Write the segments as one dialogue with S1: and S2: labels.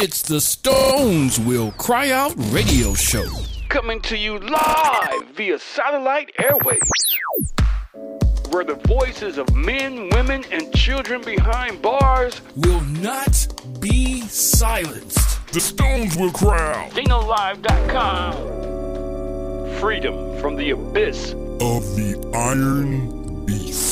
S1: It's the Stones Will Cry Out radio show.
S2: Coming to you live via satellite airways. Where the voices of men, women, and children behind bars
S1: will not be silenced.
S3: The Stones will cry out.
S2: DinoLive.com. Freedom from the abyss
S3: of the Iron Beast.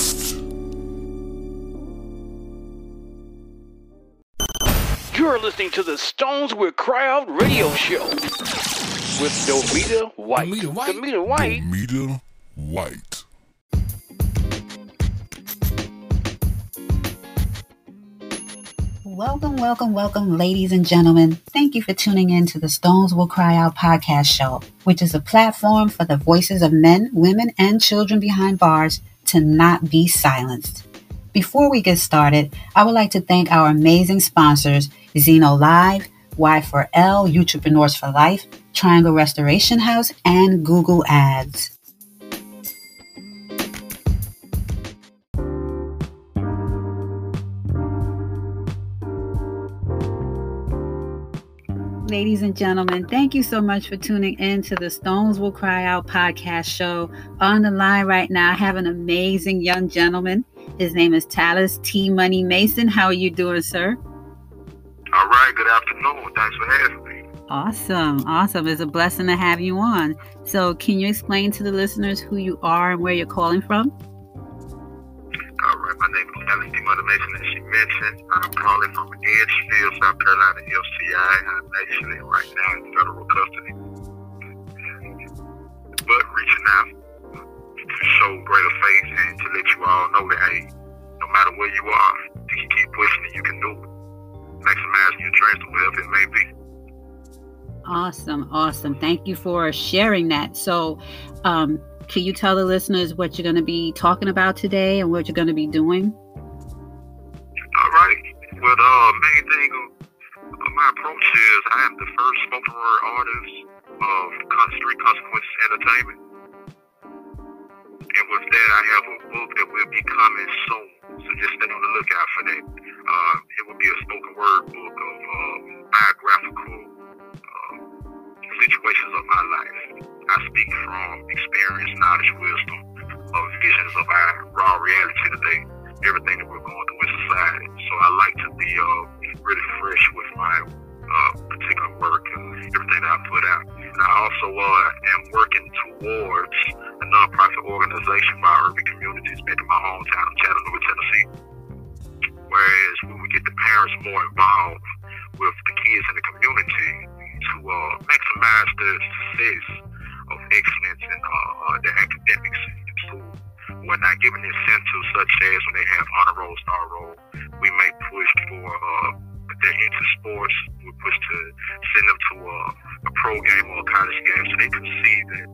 S2: You're listening to the Stones Will Cry Out radio show with Domita White.
S1: Domita White.
S2: Domita White.
S3: Domita White.
S4: Welcome, welcome, welcome, ladies and gentlemen. Thank you for tuning in to the Stones Will Cry Out podcast show, which is a platform for the voices of men, women, and children behind bars to not be silenced. Before we get started, I would like to thank our amazing sponsors, Zeno Live, Y4L, YouTubepreneurs for Life, Triangle Restoration House, and Google Ads. Ladies and gentlemen, thank you so much for tuning in to the Stones Will Cry Out podcast show. On the line right now, I have an amazing young gentleman. His name is Tallis T. Money Mason. How are you doing, sir?
S5: All right, good afternoon. Thanks for having me.
S4: Awesome, awesome. It's a blessing to have you on. So, can you explain to the listeners who you are and where you're calling from?
S5: All right, my name is Tallis T. Money Mason, as she mentioned. I'm calling from Edgefield, South Carolina, FCI. I'm actually right now in federal custody. But reaching out to show greater faith and to let you all know that, hey, no matter where you are, you can keep pushing and you can do it. Maximizing your to whatever it may be.
S4: Awesome, awesome. Thank you for sharing that. So, um, can you tell the listeners what you're going to be talking about today and what you're going to be doing?
S5: All right. Well, the uh, main thing of, of my approach is I am the first spoken word artist of Street Consequences Entertainment. And with that, I have a book that will be coming soon. So just stay on the lookout for that. Uh, will be a spoken word book of uh, biographical uh, situations of my life. I speak from experience, knowledge, wisdom, of visions of our raw reality today, everything that we're going through in society. So I like to be uh, really fresh with my uh, particular work and everything that I put out. And I also uh, am working towards a nonprofit organization our urban communities back in my hometown of Chattanooga, Tennessee. Whereas we would get the parents more involved with the kids in the community to uh, maximize the success of excellence in uh, uh, their academics in school. We're not giving incentives such as when they have honor roll, star roll. We may push for uh, they're into sports. We push to send them to a, a pro game or a college game so they can see that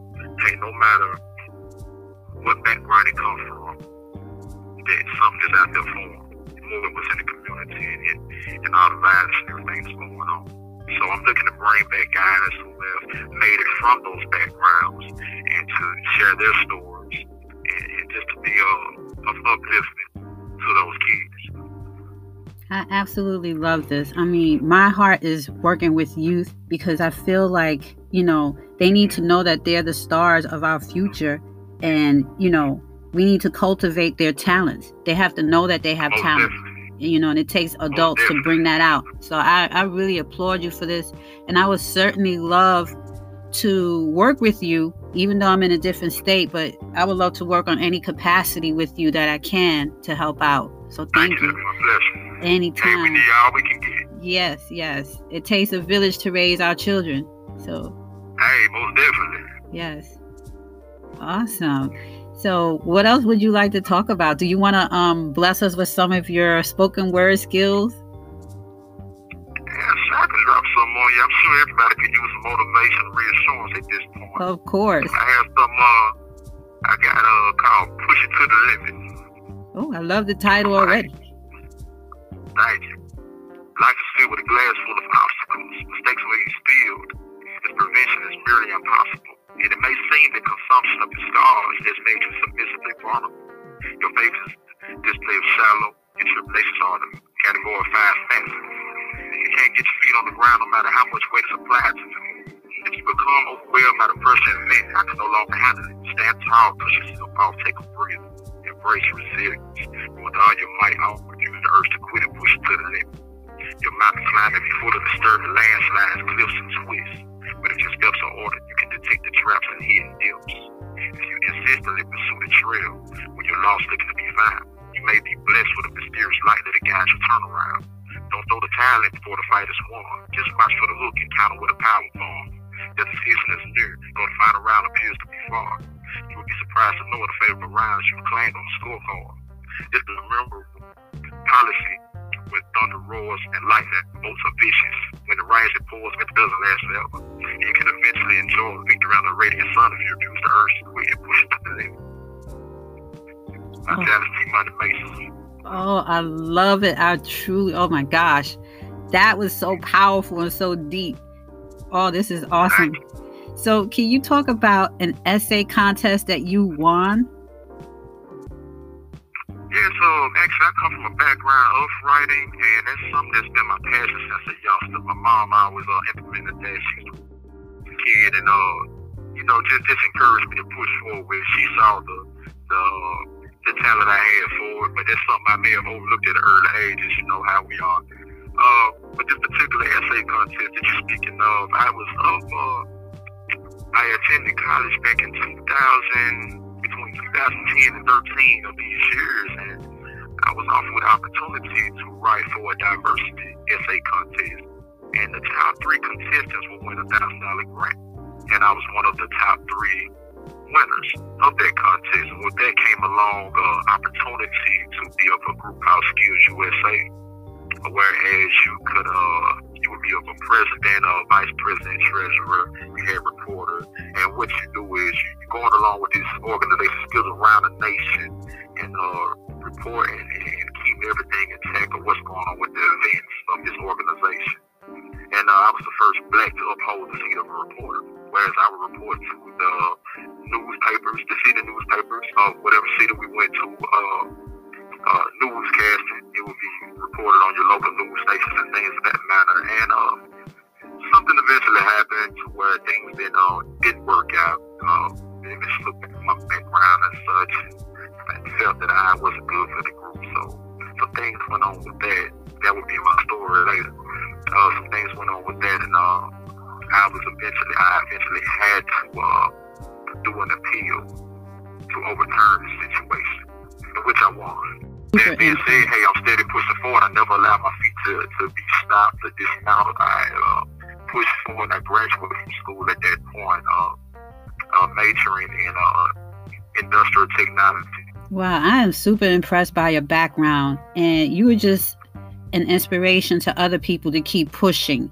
S5: hey, no matter what background they come from, that something is out there for them. Moving within the community and, and, all the violence and everything that's going on. So I'm looking to bring back guys who have made it from those backgrounds and to share their stories and, and just to be uh, of upliftment to those kids.
S4: I absolutely love this. I mean, my heart is working with youth because I feel like, you know, they need to know that they're the stars of our future and, you know, we need to cultivate their talents. They have to know that they have
S5: Most
S4: talent.
S5: definitely.
S4: You know, and it takes oh, adults to bring that out. So I, I really applaud you for this. And I would certainly love to work with you, even though I'm in a different state, but I would love to work on any capacity with you that I can to help out. So thank
S5: Thank you.
S4: you.
S5: My pleasure. Hey, we
S4: Anytime.
S5: need all we can get.
S4: Yes, yes. It takes a village to raise our children. So,
S5: Hey, most definitely.
S4: yes. Awesome. So, what else would you like to talk about? Do you want to um bless us with some of your spoken word skills?
S5: Yeah, sure, I can drop some on you. I'm sure everybody could use some motivation reassurance at this point.
S4: Of course.
S5: I have some, uh, I got uh, called Push It to the Limit.
S4: Oh, I love the title already.
S5: Thank you. Life is filled with a glass full of obstacles. Mistakes will be spilled. Its prevention is merely impossible. And it may seem that consumption of your stars has made you submissively vulnerable. Your faith is display of shallow, and tribulations are the category of fast five facets. can't get your feet on the ground no matter how much weight is applied to you. If you become overwhelmed by the pressure and event, I can no longer handle it. Stand tall, push yourself off, take a breather, embrace resilience. With all your might, I would use the urge to quit and push to the limit. Your mountain climbing be full of disturbing landslides, cliffs, and twists. But if your steps are ordered, you can detect the traps and hidden dips. If you consistently pursue the trail when you're lost looking to be found, you may be blessed with a mysterious light that guides your turnaround. Don't throw the towel in before the fight is won. Just watch for the hook and counter with a power bomb. The season is near, though the final round appears to be far. You will be surprised to know the favorable rounds you've claimed on the scorecard. Just remember policy when thunder roars and lightning bolts are vicious. When the rising pours, it doesn't last forever. You can eventually enjoy the victory on the radiant sun if you abuse the to quit and push it to the limit.
S4: Oh.
S5: challenge to Money
S4: Oh, I love it. I truly, oh my gosh. That was so powerful and so deep. Oh, this is awesome. So, can you talk about an essay contest that you won?
S5: Yeah, so actually, I come from a background of writing, and that's something that's been my passion since a youngster. My mom always uh, implemented that. She's a kid, and uh, you know, just just encouraged me to push forward. She saw the the the talent I had for it, but that's something I may have overlooked at an early age. Is you know how we are. Uh, but this particular essay contest that you're speaking of, I was up. Uh, I attended college back in 2000 between 2010 and 13 of these years, and I was offered the opportunity to write for a diversity essay contest. And the top three contestants will win a thousand dollar grant, and I was one of the top three winners of that contest. And with that came along uh, opportunity to be of a group called Skills USA, whereas you could uh would be a president, a vice president, treasurer, you had reporter, and what you do is you, you're going along with this organization skills around the nation and uh reporting and keeping everything intact of what's going on with the events I graduated from school at that point, uh, uh, majoring in uh, industrial technology.
S4: Wow, I am super impressed by your background, and you were just an inspiration to other people to keep pushing.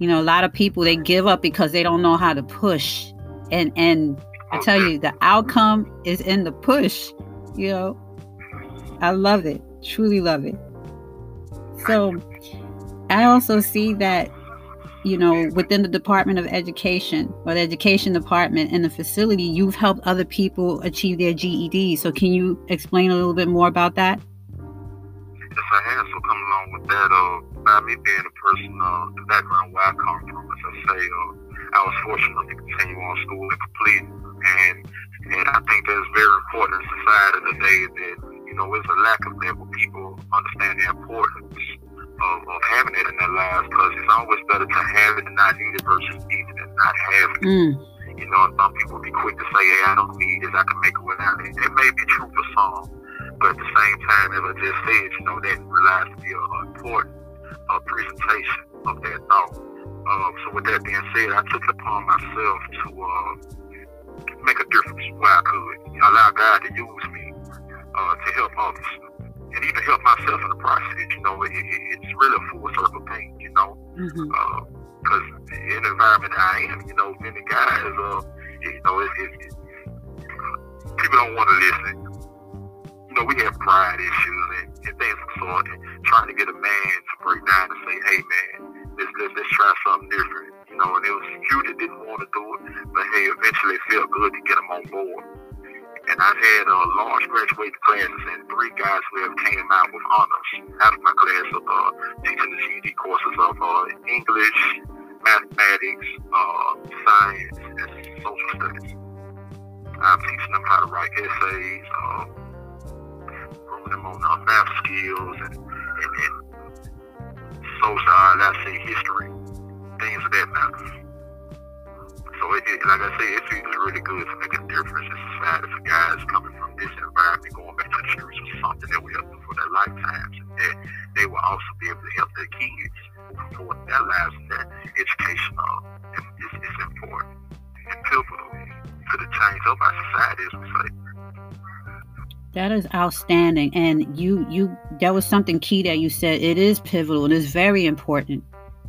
S4: You know, a lot of people they give up because they don't know how to push, and and I tell you, the outcome is in the push. You know, I love it, truly love it. So, I also see that you know, within the Department of Education or the Education Department in the facility, you've helped other people achieve their GED. So, can you explain a little bit more about that?
S5: Yes, I have. So come along with that, uh, by me being a person, uh, the background where I come from, as I say, uh, I was fortunate to continue on school and complete. And and I think that's very important in society today that, you know, there's a lack of that where people understand the importance of, of having it in their lives because it's always better to have it and not need it versus need it and not have it.
S4: Mm,
S5: You know, some people be quick to say, hey, I don't need this, I can make it without it. It may be true for some, but at the same time, as I just said, you know, that relies to be an important uh, presentation of that thought. Uh, so with that being said, I took it upon myself to uh, make a difference where I could. Allow God to use me uh, to help others. And even help myself in the process, you know, it, it, it's really a full circle thing, you know because in the environment I am, you know, many guys, uh, you know, it, it, people don't want to listen. You know, we have pride issues and, and things of the sort, and trying to get a man to break down and say, hey, man, let's, let's, let's try something different. You know, and it was few that didn't want to do it, but hey, eventually it felt good to get them on board. And I've had a large graduating classes and three guys who have came out with honors out of my class of uh, teaching the GED courses of uh, English, mathematics, uh, science, and social studies. I'm teaching them how to write essays, uh, them on uh, math skills and, and, and social, uh, let's say history, things of that matter. So it, it, like I say, it feels really good to make a difference in society for guys coming from this environment, going back to the streets with something that will help them for their lifetimes, and that they will also be able to help their kids for their lives and their education uh, is, is important and pivotal to the change of our society, as we say.
S4: That is outstanding, and you you that was something key that you said. It is pivotal. And It is very important.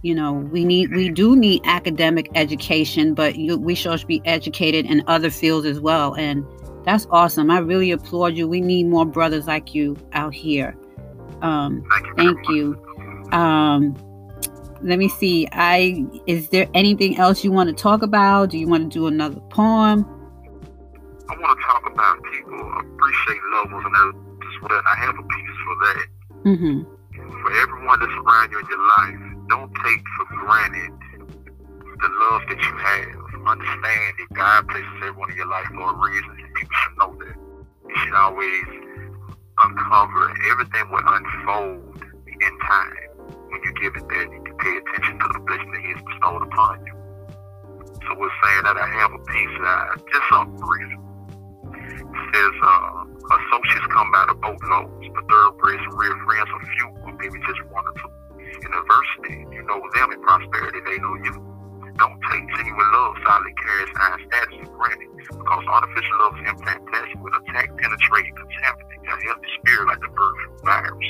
S4: You know, we need we do need academic education, but you, we should be educated in other fields as well. And that's awesome. I really applaud you. We need more brothers like you out here. Um, thank you. Um, let me see. I is there anything else you want to talk about? Do you want to do another poem?
S5: I want to talk about people appreciate love. And I have a piece for that.
S4: Mm-hmm.
S5: For everyone that's around you in your life, don't take for granted the love that you have. Understand that God places everyone in your life for a reason. People should know that. You should always uncover everything will unfold in time. When you give it that, you can pay attention to the blessing that He has bestowed upon you. So we're saying that I have a piece that just a brief says uh, associates come by the boatloads, but thoroughbreds and real friends are few, or maybe just one or two. In adversity, you know them. In prosperity, they know you. Don't take genuine love, solid carries high status for granted, because artificial love is implantation with attack, penetrating, contaminating a healthy spirit like the bird virus.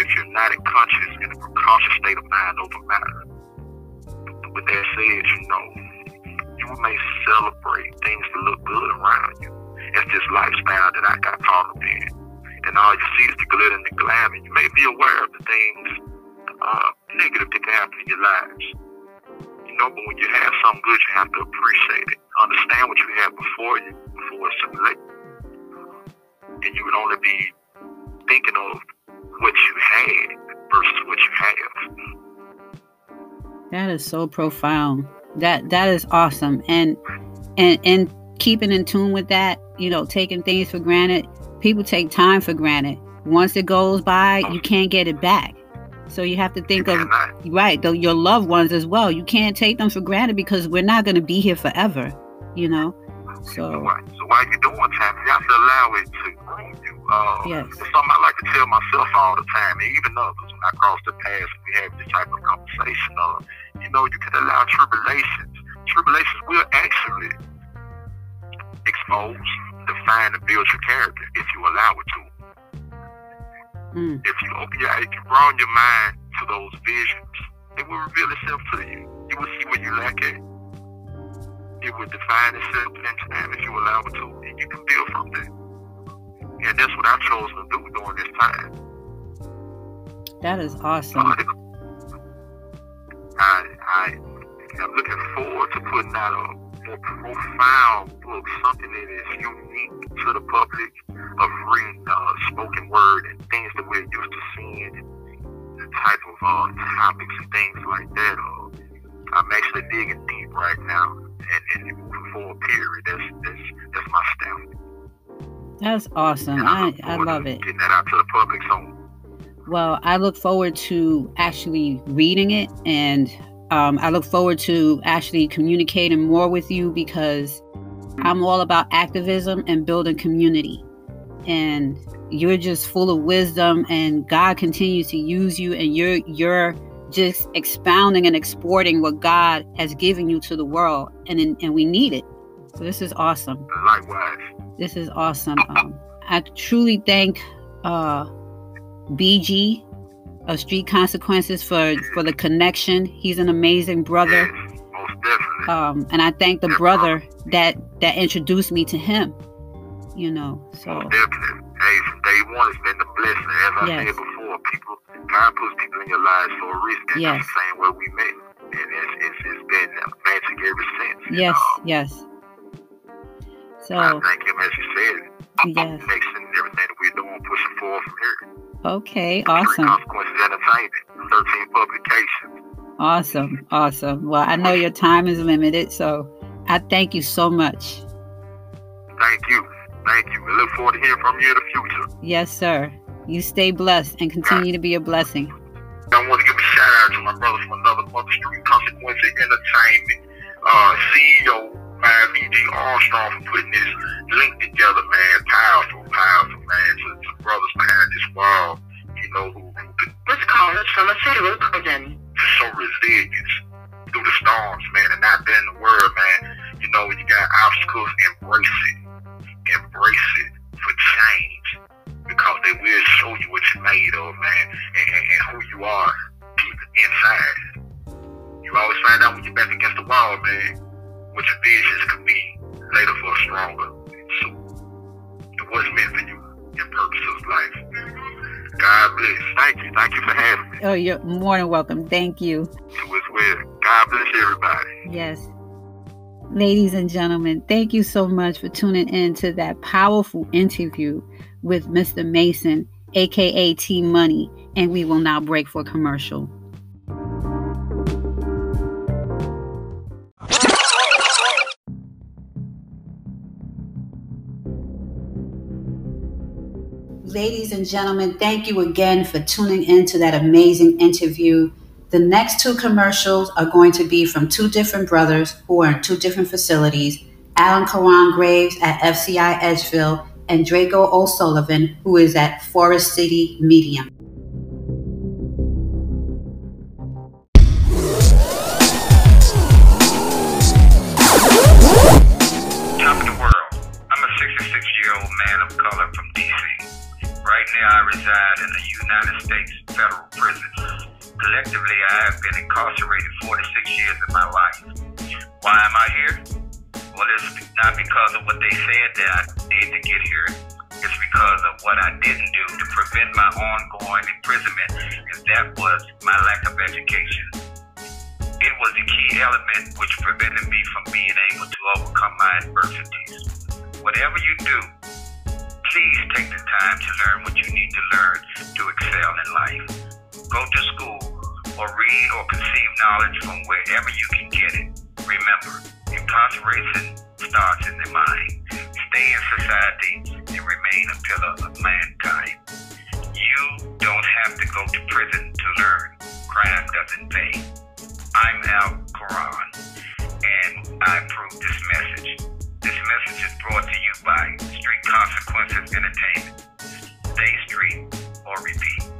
S5: If you're not in conscious in a precautious state of mind over matter. With that said, you know, you may celebrate things that look good around you. It's this lifestyle that I got caught up in. And all you see is the glitter and the glamour. You may be aware of the things uh, negative that can happen in your lives. You know, but when you have something good, you have to appreciate it. Understand what you had before you, before it's too late. And you would only be thinking of what you had versus what you have.
S4: That is so profound. That that is awesome. And and and keeping in tune with that, you know, taking things for granted. People take time for granted. Once it goes by, you can't get it back. So you have to think of right, the, your loved ones as well. You can't take them for granted because we're not going to be here forever, you know. So,
S5: so while you're doing time, you have to allow it to you. Uh,
S4: Yes.
S5: It's something I like to tell myself all the time, and even others when I cross the path, we have this type of conversation. Of, you know, you can allow tribulations. Tribulations will actually expose, define, and build your character if you allow it to.
S4: Mm,
S5: If you open your, if you broaden your mind to those visions, it will reveal itself to you. You will see where you lack it. It will define itself in time if you allow it to, and you can build from that. And that's what I chose to do during this time.
S4: that is awesome.
S5: I, I am looking forward to putting out a more profound book, something that is unique to the public of reading uh, spoken word and things that we're used to seeing, the type of uh, topics and things like that. Uh, I'm actually digging deep right now, and, and moving forward. Period. That's that's that's my stamp.
S4: That's awesome. I I love it.
S5: Getting that out to the public. So
S4: Well, I look forward to actually reading it and um, I look forward to actually communicating more with you because I'm all about activism and building community. And you're just full of wisdom and God continues to use you and you're you're just expounding and exporting what God has given you to the world and and we need it. So this is awesome.
S5: likewise,
S4: This is awesome. Um, I truly thank uh, BG of Street Consequences for for the connection. He's an amazing brother,
S5: yes, most definitely.
S4: um, and I thank the brother that that introduced me to him. You know, so
S5: Most definitely. Hey, from day one, it's been a blessing. As I
S4: Yes.
S5: said before, people, God puts people in your lives for a reason. It's
S4: Yes.
S5: the same way we met. And it's, it's, it's been magic ever since.
S4: yes,
S5: know.
S4: yes.
S5: So I thank him as you said.
S4: Yes.
S5: Everything that we're doing, pushing forward from here.
S4: Okay, awesome.
S5: Consequences Entertainment, 13 publications.
S4: Awesome, awesome. Well, I know your time is limited, so I thank you so much.
S5: Thank you. Thank you. We look forward to hearing from you in the future.
S4: Yes, sir. You stay blessed and continue to be a blessing.
S5: I want to give a shout out to my brother from another mother street, Consequences Entertainment, uh, CEO BG Armstrong for putting this
S4: more than welcome. Thank you.
S5: You as well. God bless everybody.
S4: Yes. Ladies and gentlemen, thank you so much for tuning in to that powerful interview with Mr. Mason, aka T Money, and we will now break for commercial. Ladies and gentlemen, thank you again for tuning in to that amazing interview. The next two commercials are going to be from two different brothers who are in two different facilities Alan Karan Graves at FCI Edgefield and Draco O'Sullivan, who is at Forrest City Medium.
S6: United States federal prison. Collectively, I have been incarcerated 46 years of my life. Why am I here? Well, it's not because of what they said that I did to get here. It's because of what I didn't do to prevent my ongoing imprisonment, and that was my lack of education. It was the key element which prevented me from being able to overcome my adversities. Whatever you do, please take the time to learn what you need to learn to excel in life. Go to school or read or conceive knowledge from wherever you can get it. Remember, incarceration starts in the mind. Stay in society and remain a pillar of mankind. You don't have to go to prison to learn. Crime doesn't pay. I'm Al Quran, and I approve this message. This message is brought to you by Street Consequences Entertainment. Stay street or repeat.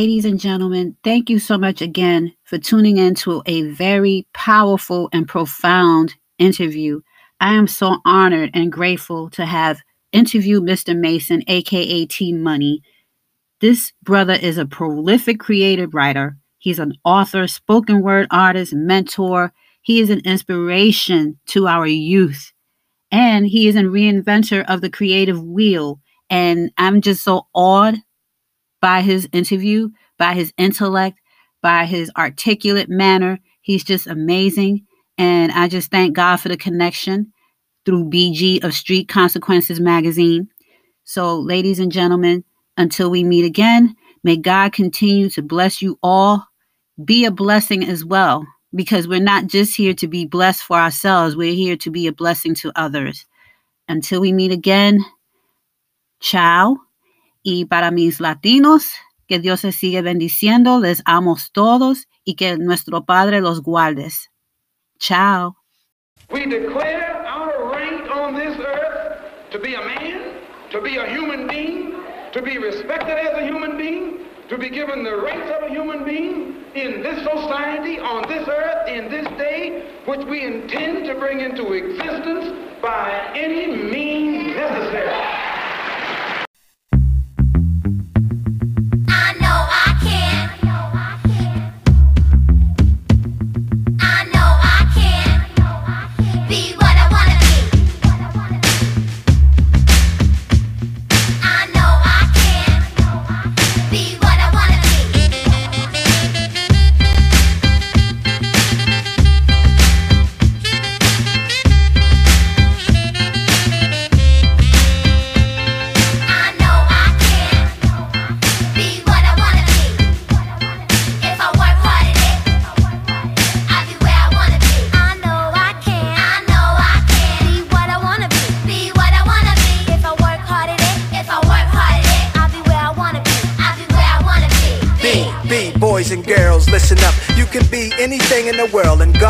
S4: Ladies and gentlemen, thank you so much again for tuning in to a very powerful and profound interview. I am so honored and grateful to have interviewed Mr. Mason, aka T Money. This brother is a prolific creative writer. He's an author, spoken word artist, mentor. He is an inspiration to our youth. And he is a reinventor of the creative wheel. And I'm just so awed by his interview, by his intellect, by his articulate manner. He's just amazing. And I just thank God for the connection through BG of Street Consequences magazine. So, ladies and gentlemen, until we meet again, may God continue to bless you all. Be a blessing as well, because we're not just here to be blessed for ourselves, we're here to be a blessing to others. Until we meet again, chao. Y para mis latinos, que Dios les sigue bendiciendo, les amos todos y que nuestro Padre los guardes. Chao.
S2: We declare our right on this earth to be a man, to be a human being, to be respected as a human being, to be given the rights of a human being in this society, on this earth, in this day, which we intend to bring into existence by any means necessary.
S7: In the world, and God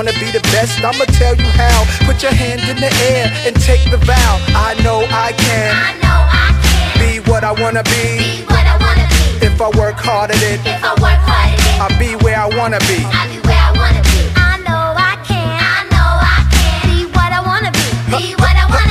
S7: gonna be the best, I'ma tell you how. Put your hand in the air and take the vow. I know I can
S8: I know I can
S7: be what I wanna be.
S8: be what I wanna be.
S7: If I work hard at it,
S8: If I work hard at it,
S7: I'll be where I wanna be.
S8: I'll be where I wanna be. I know I can. I know I can be what I wanna be. Be what I wanna be.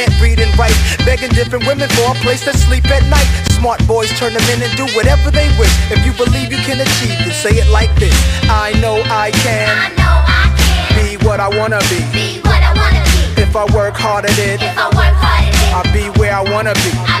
S7: read and write. Begging different women for a place to sleep at night. Smart boys turn them in and do whatever they wish. If you believe you can achieve, then say it like this. I know I can.
S8: I know I can be what I wanna be. be what I wanna be. If I work hard at it, If I work hard at it, I'll be where I wanna be. I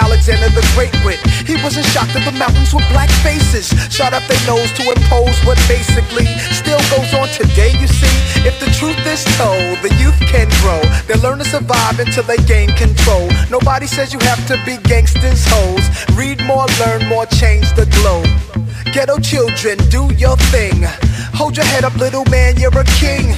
S7: Alexander the Great went. He wasn't shocked at the mountains with black faces. Shot up their nose to impose what basically still goes on today, you see. If the truth is told, the youth can grow. They learn to survive until they gain control. Nobody says you have to be gangsters, hoes. Read more, learn more, change the globe. Ghetto children, do your thing. Hold your head up, little man, you're a king.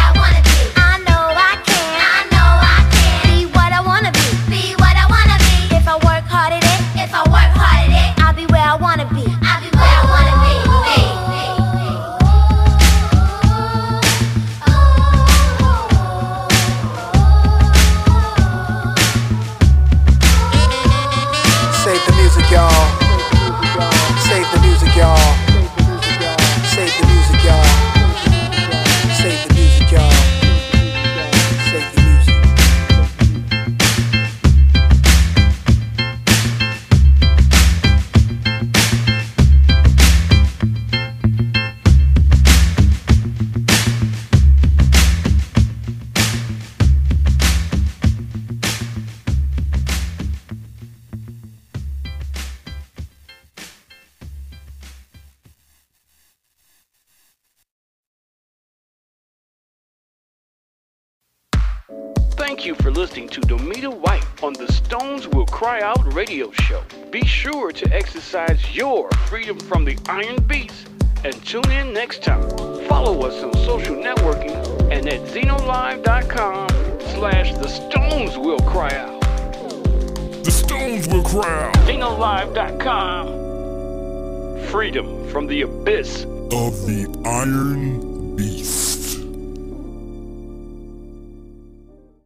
S1: listening to Domita White on the Stones Will Cry Out radio show. Be sure to exercise your freedom from the Iron Beast and tune in next time. Follow us on social networking and at xenolive.com slash the Stones Will Cry Out.
S3: The Stones will cry out
S1: xenolive.com Freedom from the abyss
S3: of the Iron Beast.